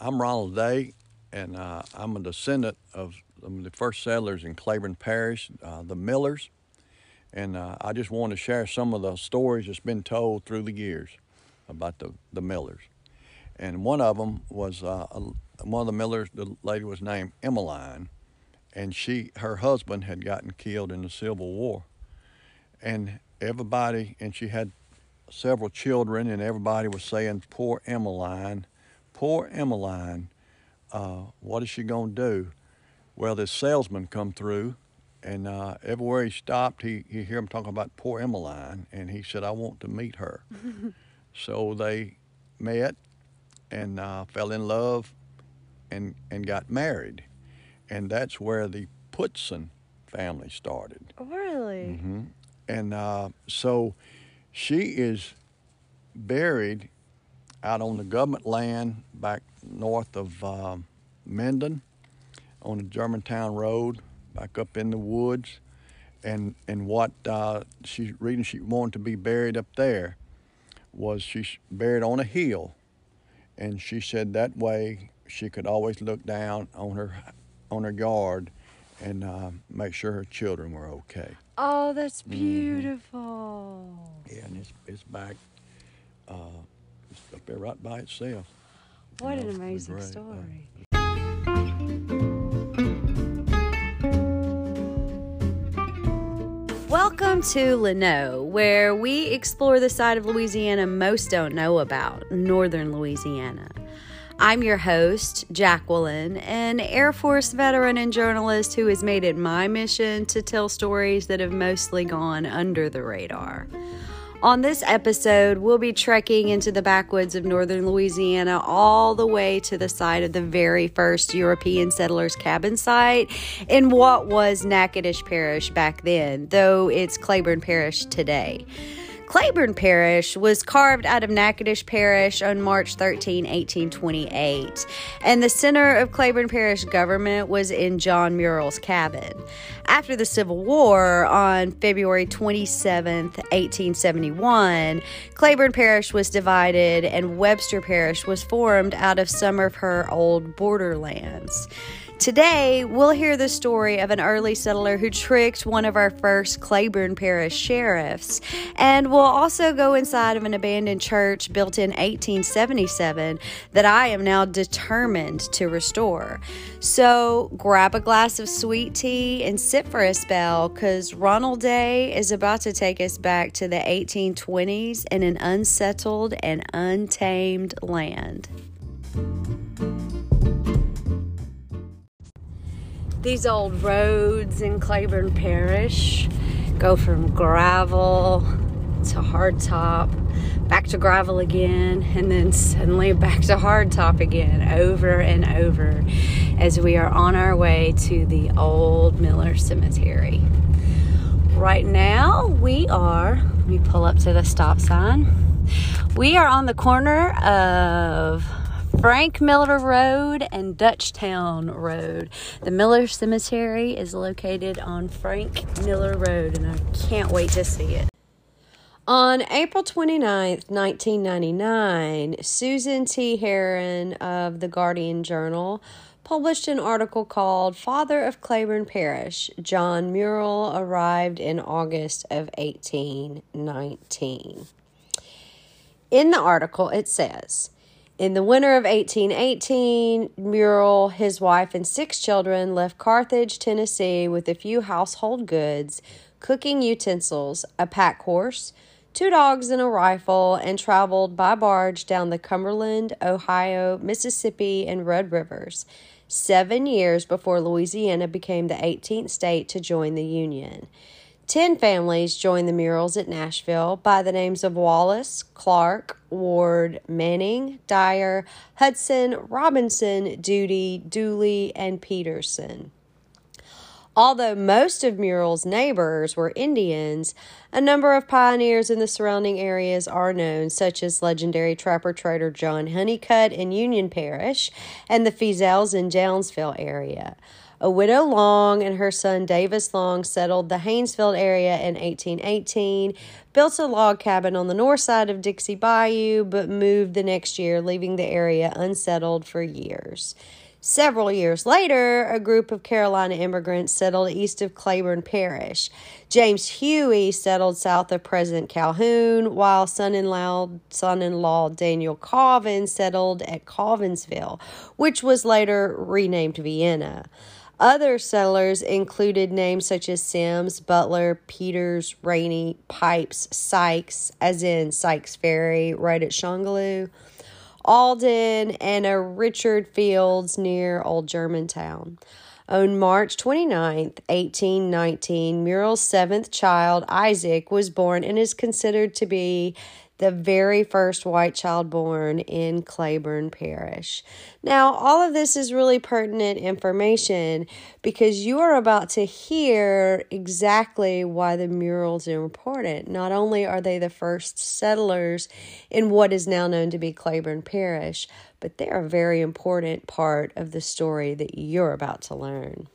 I'm Ronald Day, and uh, I'm a descendant of the first settlers in Claiborne Parish, uh, the Millers. And uh, I just want to share some of the stories that's been told through the years about the, the Millers. And one of them was uh, one of the Millers, the lady was named Emmeline, and she, her husband had gotten killed in the Civil War. And everybody, and she had several children, and everybody was saying, poor Emmeline, poor Emmeline, uh, what is she going to do? Well, this salesman come through, and uh, everywhere he stopped, he, he hear him talking about poor Emmeline, and he said, I want to meet her. so they met and uh, fell in love and, and got married. And that's where the Putson family started. Really? Mm-hmm. And uh, so she is buried out on the government land back north of Minden on the Germantown Road, back up in the woods. And, and what uh, she's reading, she wanted to be buried up there was she's buried on a hill. And she said that way she could always look down on her, on her yard and uh, make sure her children were okay. Oh, that's mm-hmm. beautiful. Mm-hmm. Yeah, and it's, it's back, uh, it's up there right by itself. What you know, an amazing story. Welcome to Lano, where we explore the side of Louisiana most don't know about, Northern Louisiana. I'm your host, Jacqueline, an Air Force veteran and journalist who has made it my mission to tell stories that have mostly gone under the radar. On this episode, we'll be trekking into the backwoods of northern Louisiana all the way to the site of the very first European settlers' cabin site in what was Natchitoches Parish back then, though it's Claiborne Parish today. Claiborne Parish was carved out of Natchitoches Parish on March 13, 1828, and the center of Claiborne Parish government was in John Murrell's cabin. After the Civil War, on February 27, 1871, Claiborne Parish was divided and Webster Parish was formed out of some of her old borderlands. Today, we'll hear the story of an early settler who tricked one of our first Claiborne Parish sheriffs. And we'll also go inside of an abandoned church built in 1877 that I am now determined to restore. So grab a glass of sweet tea and sit for a spell because Ronald Day is about to take us back to the 1820s in an unsettled and untamed land. These old roads in Claiborne Parish go from gravel to hardtop, back to gravel again, and then suddenly back to hardtop again, over and over, as we are on our way to the old Miller Cemetery. Right now, we are, let me pull up to the stop sign. We are on the corner of Frank Miller Road and Dutchtown Road. The Miller Cemetery is located on Frank Miller Road, and I can't wait to see it. On April 29th, 1999, Susan T. Heron of the Guardian Journal published an article called Father of Claiborne Parish, John Murrell arrived in August of 1819. In the article, it says, in the winter of 1818, Murrell, his wife, and six children left Carthage, Tennessee with a few household goods, cooking utensils, a pack horse, two dogs, and a rifle, and traveled by barge down the Cumberland, Ohio, Mississippi, and Red Rivers, seven years before Louisiana became the 18th state to join the Union. Ten families joined the Murrells at Nashville by the names of Wallace, Clark, Ward, Manning, Dyer, Hudson, Robinson, Duty, Dooley, and Peterson. Although most of Murrell's neighbors were Indians, a number of pioneers in the surrounding areas are known, such as legendary trapper trader John Honeycutt in Union Parish and the Feazels in Downsville area. A widow Long and her son Davis Long settled the Haynesville area in 1818, built a log cabin on the north side of Dixie Bayou, but moved the next year, leaving the area unsettled for years. Several years later, a group of Carolina immigrants settled east of Claiborne Parish. James Huey settled south of President Calhoun, while son in law son in law Daniel Colvin settled at Colvinsville, which was later renamed Vienna. Other settlers included names such as Sims, Butler, Peters, Rainey, Pipes, Sykes, as in Sykes Ferry, right at Shongaloo. Alden, and a Richard Fields near Old Germantown. On March 29, 1819, Murrell's seventh child, Isaac, was born and is considered to be the very first white child born in Claiborne Parish. Now, all of this is really pertinent information because you are about to hear exactly why the Murrells are important. Not only are they the first settlers in what is now known to be Claiborne Parish, but they're a very important part of the story that you're about to learn.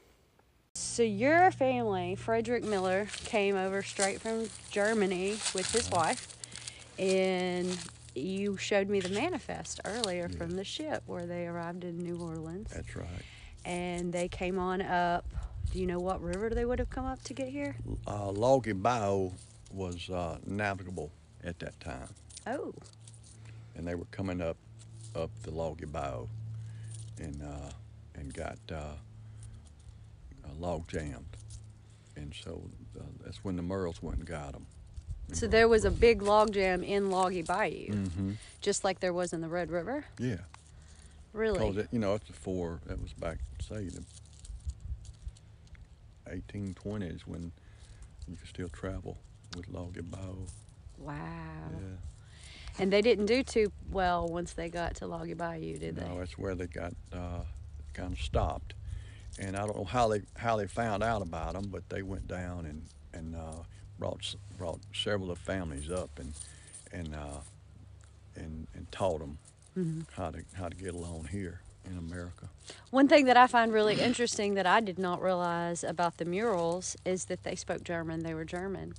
So, your family, Frederick Miller, came over straight from Germany with his wife and you showed me the manifest earlier yeah. from the ship where they arrived in New Orleans. That's right. And they came on up. Do you know what river they would have come up to get here? Uh, Loggy Bayou was uh, navigable at that time. Oh. And they were coming up up the Loggy Bayou and uh, and got uh, log jammed. And so uh, that's when the Murrells went and got them. So there was a big log jam in Loggy Bayou, mm-hmm. just like there was in the Red River. Yeah. Really? Because you know it's before that was back say the 1820s when you could still travel with Loggy Bayou. Wow. Yeah. And they didn't do too well once they got to Loggy Bayou, did they? No, that's where they got uh, kind of stopped. And I don't know how they how they found out about them, but they went down and and uh, brought brought several of the families up and and uh, and and taught them mm-hmm. how to how to get along here in America. One thing that I find really interesting that I did not realize about the Murrells is that they spoke German. They were German,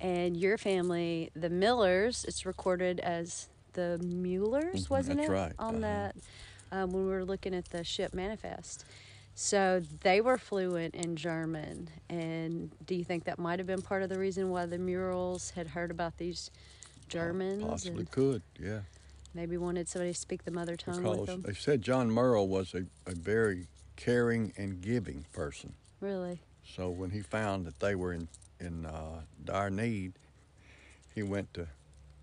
and your family, the Millers, it's recorded as the Muellers, mm-hmm, wasn't That's it? Right. On uh-huh. that, um, when we were looking at the ship manifest. So they were fluent in German. And do you think that might have been part of the reason why the Murrells had heard about these Germans? Possibly could, yeah. Maybe wanted somebody to speak the mother tongue because with them. They said John Murrell was a, a very caring and giving person. Really? So when he found that they were in, in uh, dire need, he went to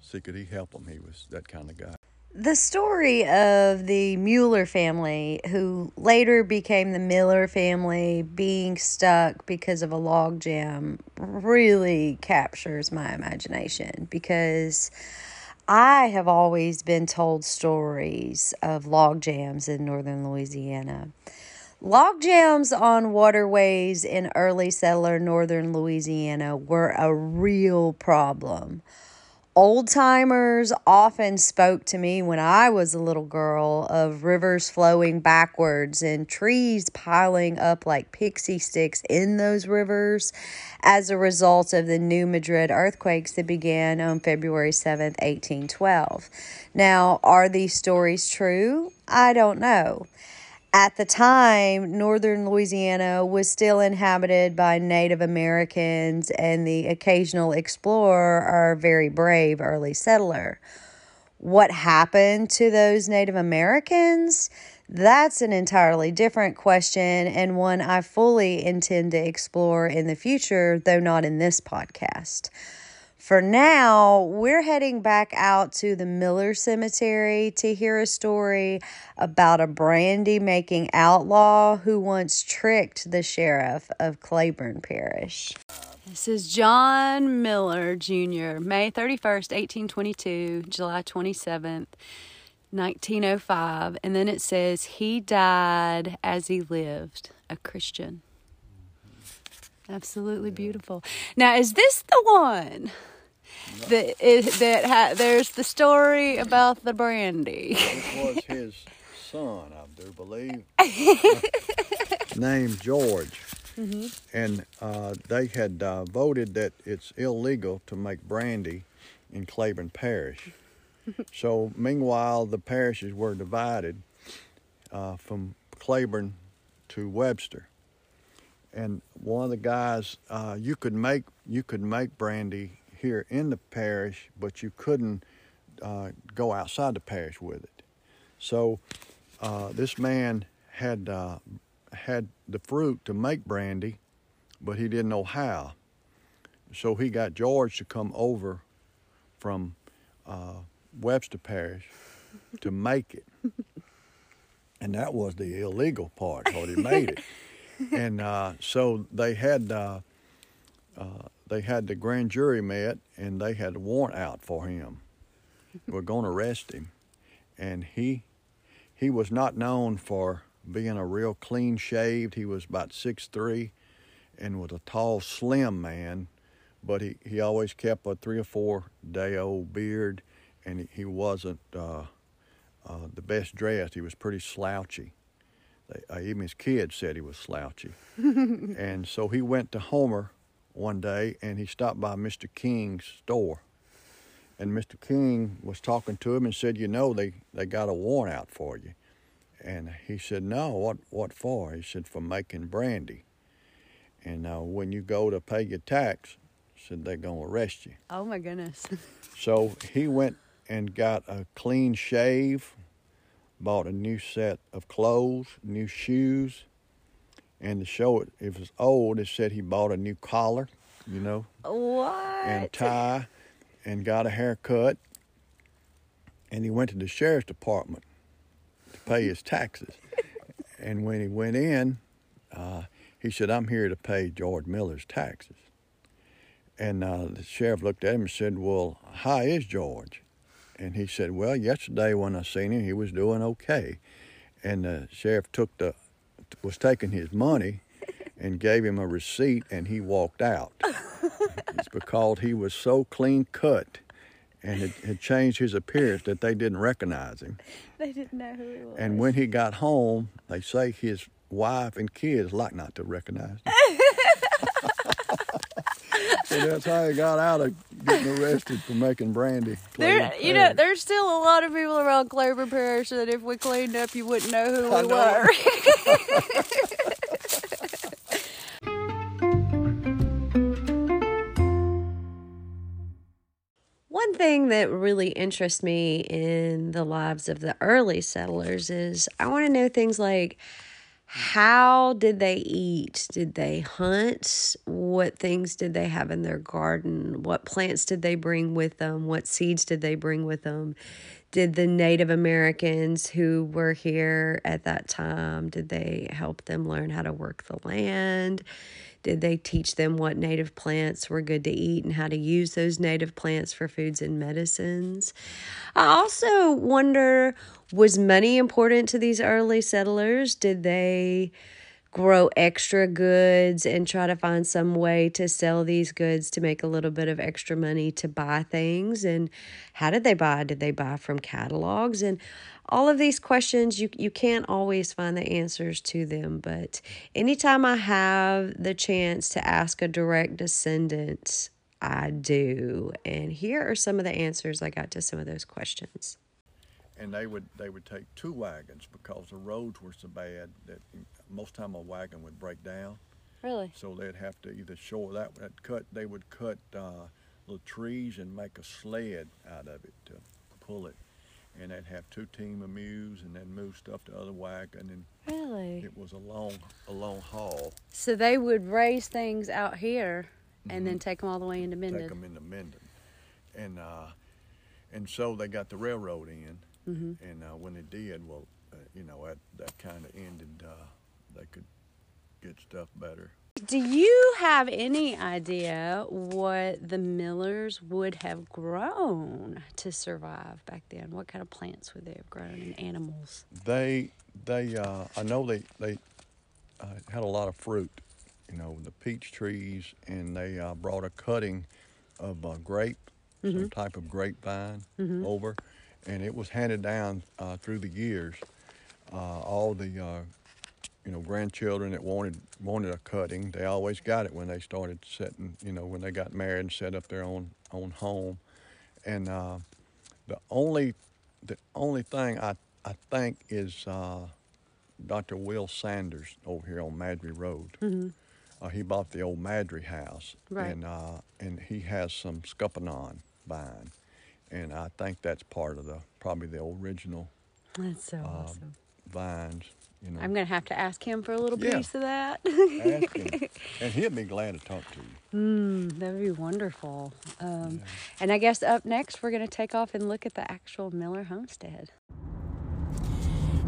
see could he help them. He was that kind of guy. The story of the Mueller family, who later became the Miller family, being stuck because of a log jam, really captures my imagination because I have always been told stories of log jams in northern Louisiana. Log jams on waterways in early settler northern Louisiana were a real problem. Old timers often spoke to me when I was a little girl of rivers flowing backwards and trees piling up like pixie sticks in those rivers as a result of the New Madrid earthquakes that began on February 7th, 1812. Now, are these stories true? I don't know. At the time, northern Louisiana was still inhabited by Native Americans and the occasional explorer or very brave early settler. What happened to those Native Americans? That's an entirely different question and one I fully intend to explore in the future, though not in this podcast. For now, we're heading back out to the Miller Cemetery to hear a story about a brandy making outlaw who once tricked the sheriff of Claiborne Parish. This is John Miller Jr., May 31st, 1822, July 27th. 1905, and then it says he died as he lived, a Christian. Absolutely beautiful. Now, is this the one that is, that ha, there's the story about the brandy. it was his son, I do believe, named George. And uh, they had uh, voted that it's illegal to make brandy in Claiborne Parish. so, meanwhile, the parishes were divided uh, from Claiborne to Webster. And one of the guys, uh, you could make you could make brandy here in the parish, but you couldn't uh, go outside the parish with it. So uh, this man had uh, had the fruit to make brandy, but he didn't know how. So he got George to come over from uh, Webster Parish to make it, and that was the illegal part. Because he made it, and uh, so they had. They had the grand jury met and they had a warrant out for him. We're going to arrest him, and he he was not known for being a real clean shaved. He was about six three, and was a tall, slim man, but he, he always kept a three or four day old beard, and he, he wasn't uh, uh, the best dressed. He was pretty slouchy. They, uh, even his kids said he was slouchy, and so he went to Homer one day and he stopped by Mr. King's store. And Mr. King was talking to him and said, You know, they, they got a warrant out for you. And he said, No, what, what for? He said, For making brandy. And uh, when you go to pay your tax, said they're going to arrest you. Oh my goodness. So he went and got a clean shave, bought a new set of clothes, new shoes, and to show it, it was old, it said he bought a new collar, you know, what? and tie, and got a haircut. And he went to the sheriff's department to pay his taxes. and when he went in, uh, he said, I'm here to pay George Miller's taxes. And uh, the sheriff looked at him and said, Well, how is George? And he said, Well, yesterday when I seen him, he was doing okay. And the sheriff took the was taking his money and gave him a receipt, and he walked out. it's because he was so clean cut and had, had changed his appearance that they didn't recognize him. They didn't know who he was. And when he got home, they say his wife and kids like not to recognize him. so that's how he got out of getting arrested for making brandy. There, you know, there's still a lot of people around Claiborne Parish that if we cleaned up, you wouldn't know who I we know. were. One thing that really interests me in the lives of the early settlers is I want to know things like how did they eat? Did they hunt? What things did they have in their garden? What plants did they bring with them? What seeds did they bring with them? Did the Native Americans who were here at that time did they help them learn how to work the land? Did they teach them what native plants were good to eat and how to use those native plants for foods and medicines? I also wonder was money important to these early settlers? Did they grow extra goods and try to find some way to sell these goods to make a little bit of extra money to buy things? And how did they buy? Did they buy from catalogs? And all of these questions, you, you can't always find the answers to them. But anytime I have the chance to ask a direct descendant, I do. And here are some of the answers I got to some of those questions. And they would they would take two wagons because the roads were so bad that most time a wagon would break down. Really? So they'd have to either shore that, that cut. They would cut uh, little trees and make a sled out of it to pull it, and they'd have two team of mules and then move stuff to other wagon, and Really? it was a long a long haul. So they would raise things out here and then take them all the way into Minden. Take them into Minden, and uh, and so they got the railroad in, Mm-hmm. and uh, when they did, well, uh, you know that that kind of ended. Uh, they could get stuff better. Do you have any idea what the Millers would have grown to survive back then? What kind of plants would they have grown and animals? They they uh, I know they they uh, had a lot of fruit, you know, the peach trees, and they uh, brought a cutting of a grape, some type of grapevine over, and it was handed down uh, through the years. uh, all the uh, you know grandchildren that wanted wanted a cutting. They always got it when they started setting. You know when they got married and set up their own own home. And uh, the only the only thing I I think is uh, Dr. Will Sanders over here on Madry Road. Uh, he bought the old Madry house, Right. and uh, and he has some scuppernong vine, and I think that's part of the probably the original That's so um, awesome. vines. You know, I'm going to have to ask him for a little Yeah. piece of that. ask him, and he'll be glad to talk to you. Mm, that would be wonderful. Um, And I guess up next, we're going to take off and look at the actual Miller homestead.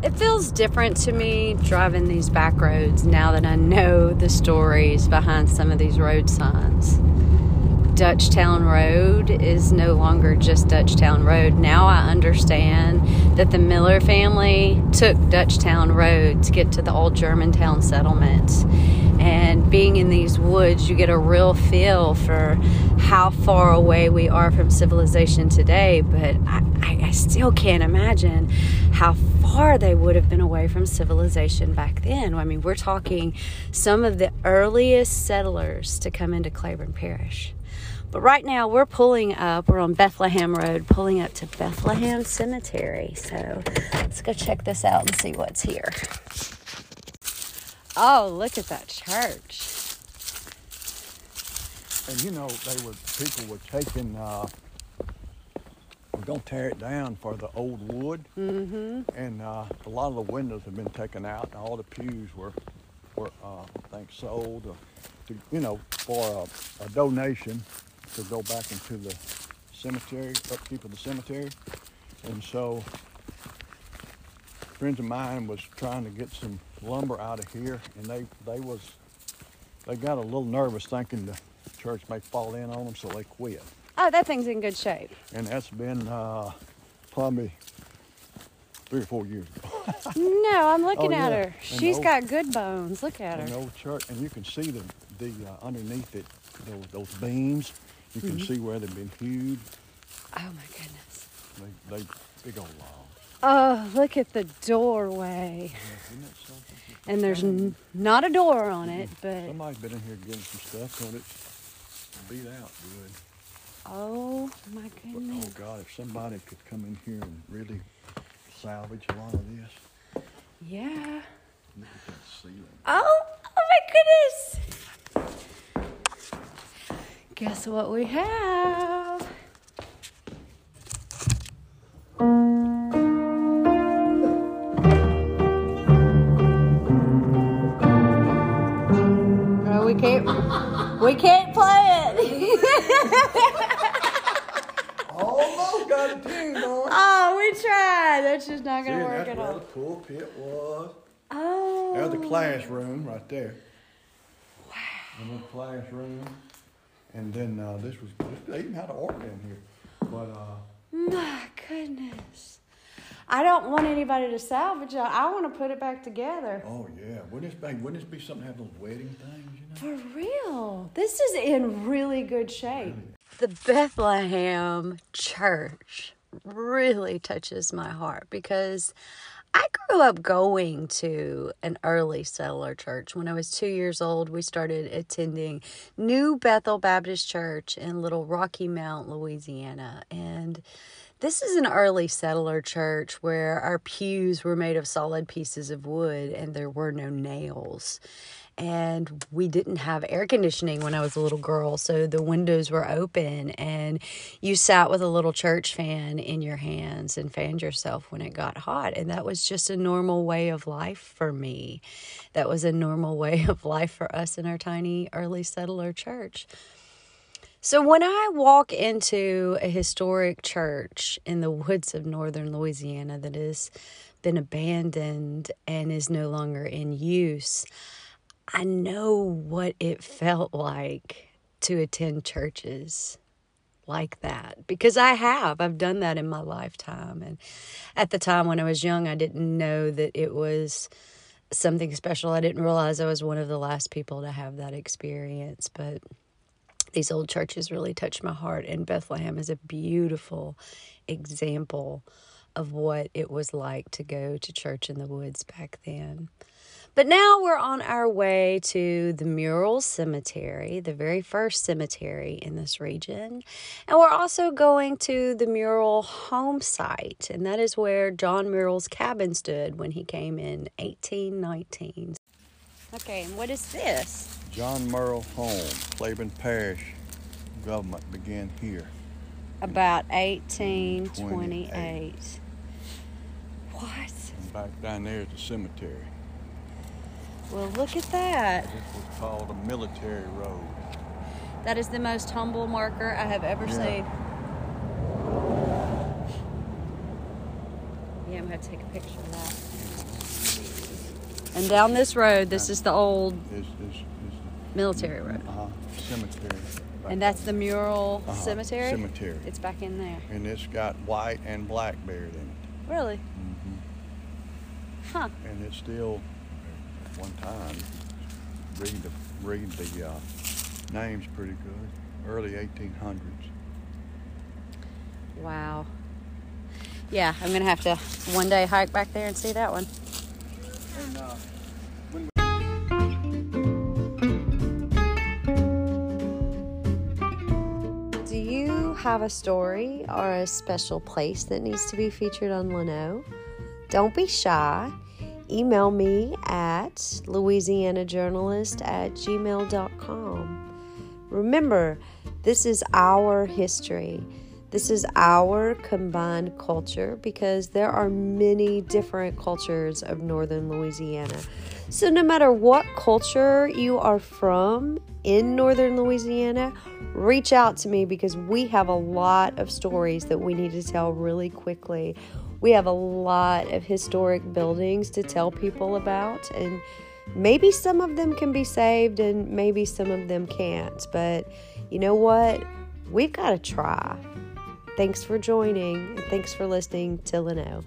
It feels different to me driving these back roads now that I know the stories behind some of these road signs. Dutchtown Road is no longer just Dutchtown Road. Now I understand that the Miller family took Dutchtown Road to get to the old Germantown settlements. And being in these woods, you get a real feel for how far away we are from civilization today. But I, I still can't imagine how far they would have been away from civilization back then. I mean, we're talking some of the earliest settlers to come into Claiborne Parish. But right now we're pulling up, we're on Bethlehem Road, pulling up to Bethlehem Cemetery. So let's go check this out and see what's here. Oh, look at that church. And you know, they were people were taking. Uh, we're gonna tear it down for the old wood, mm-hmm. and uh, a lot of the windows have been taken out, and all the pews were, were uh, I think, sold, uh, to, you know, for a, a donation to go back into the cemetery, upkeep of the cemetery, and so friends of mine was trying to get some lumber out of here, and they they was they got a little nervous thinking the church may fall in on them, so they quit. Oh, that thing's in good shape. And that's been uh, probably three or four years ago. No, I'm looking Oh, at yeah. her. And She's those- got good bones. Look at her. An old church, and you can see the the uh, underneath it those, those beams. You can mm-hmm. see where they've been hewed. Oh my goodness. They they big old long. Oh, look at the doorway. Yeah, isn't that something? And there's n- not a door on it, mm-hmm. but Somebody's been in here getting some stuff, and it's beat out good. oh my But, goodness. oh God, if somebody could come in here and really salvage a lot of this, Yeah. look at that ceiling. Oh, oh my goodness. Guess what we have? No, we can't. We can't play it. Almost got a tune on. oh, we tried. That's just not gonna work that's at where the all. pulpit was. Oh. There's the oh. classroom right there. Wow. And the classroom. And then uh, this was, they even had an organ in here. But uh, My goodness. I don't want anybody to salvage it. I want to put it back together. oh yeah, wouldn't this be, wouldn't this be something to have those wedding things, you know? For real. This is in really good shape. The Bethlehem Church really touches my heart because I grew up going to an early settler church. When I was two years old, we started attending New Bethel Baptist Church in Little Rocky Mount, Louisiana. And this is an early settler church where our pews were made of solid pieces of wood and there were no nails. And we didn't have air conditioning when I was a little girl, so the windows were open, and you sat with a little church fan in your hands and fanned yourself when it got hot. And that was just a normal way of life for me. That was a normal way of life for us in our tiny early settler church. So when I walk into a historic church in the woods of northern Louisiana that has been abandoned and is no longer in use, I know what it felt like to attend churches like that because I have. I've done that in my lifetime. And at the time when I was young, I didn't know that it was something special. I didn't realize I was one of the last people to have that experience. But these old churches really touched my heart, and Bethlehem is a beautiful example of what it was like to go to church in the woods back then. But now we're on our way to the Murrell Cemetery, the very first cemetery in this region. And we're also going to the Murrell home site, and that is where John Murrell's cabin stood when he came in 1819. Okay, and what is this? John Murrell Home, Claiborne Parish government began here. About 1828. What? And back down there is the cemetery. Well, look at that. This was called a military road. That is the most humble marker I have ever Yeah. seen. Yeah, I'm going to take a picture of that. And down this road, this is the old Is is is military road. uh cemetery. And that's the Murrell Uh-huh, cemetery? cemetery. It's back in there. and it's got white and black buried in it. Really? Mm-hmm. Huh. And it's still, one time, read the, read the uh, names pretty good. Early 1800s. Wow. Yeah, I'm going to have to one day hike back there and see that one. And uh, Do you have a story or a special place that needs to be featured on Leno? Don't be shy. Email me at louisianajournalist at gmail.com. Remember, this is our history. This is our combined culture because there are many different cultures of northern Louisiana. So, no matter what culture you are from in northern Louisiana, reach out to me because we have a lot of stories that we need to tell really quickly. We have a lot of historic buildings to tell people about, and maybe some of them can be saved and maybe some of them can't. But you know what? We've got to try. Thanks for joining, and thanks for listening to Leno.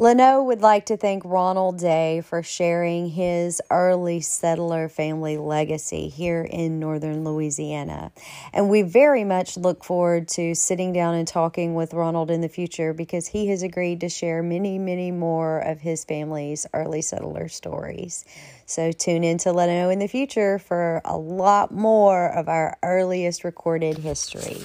Leno would like to thank Ronald Day for sharing his early settler family legacy here in northern Louisiana. And we very much look forward to sitting down and talking with Ronald in the future because he has agreed to share many, many more of his family's early settler stories. So tune in to Leno in the future for a lot more of our earliest recorded history.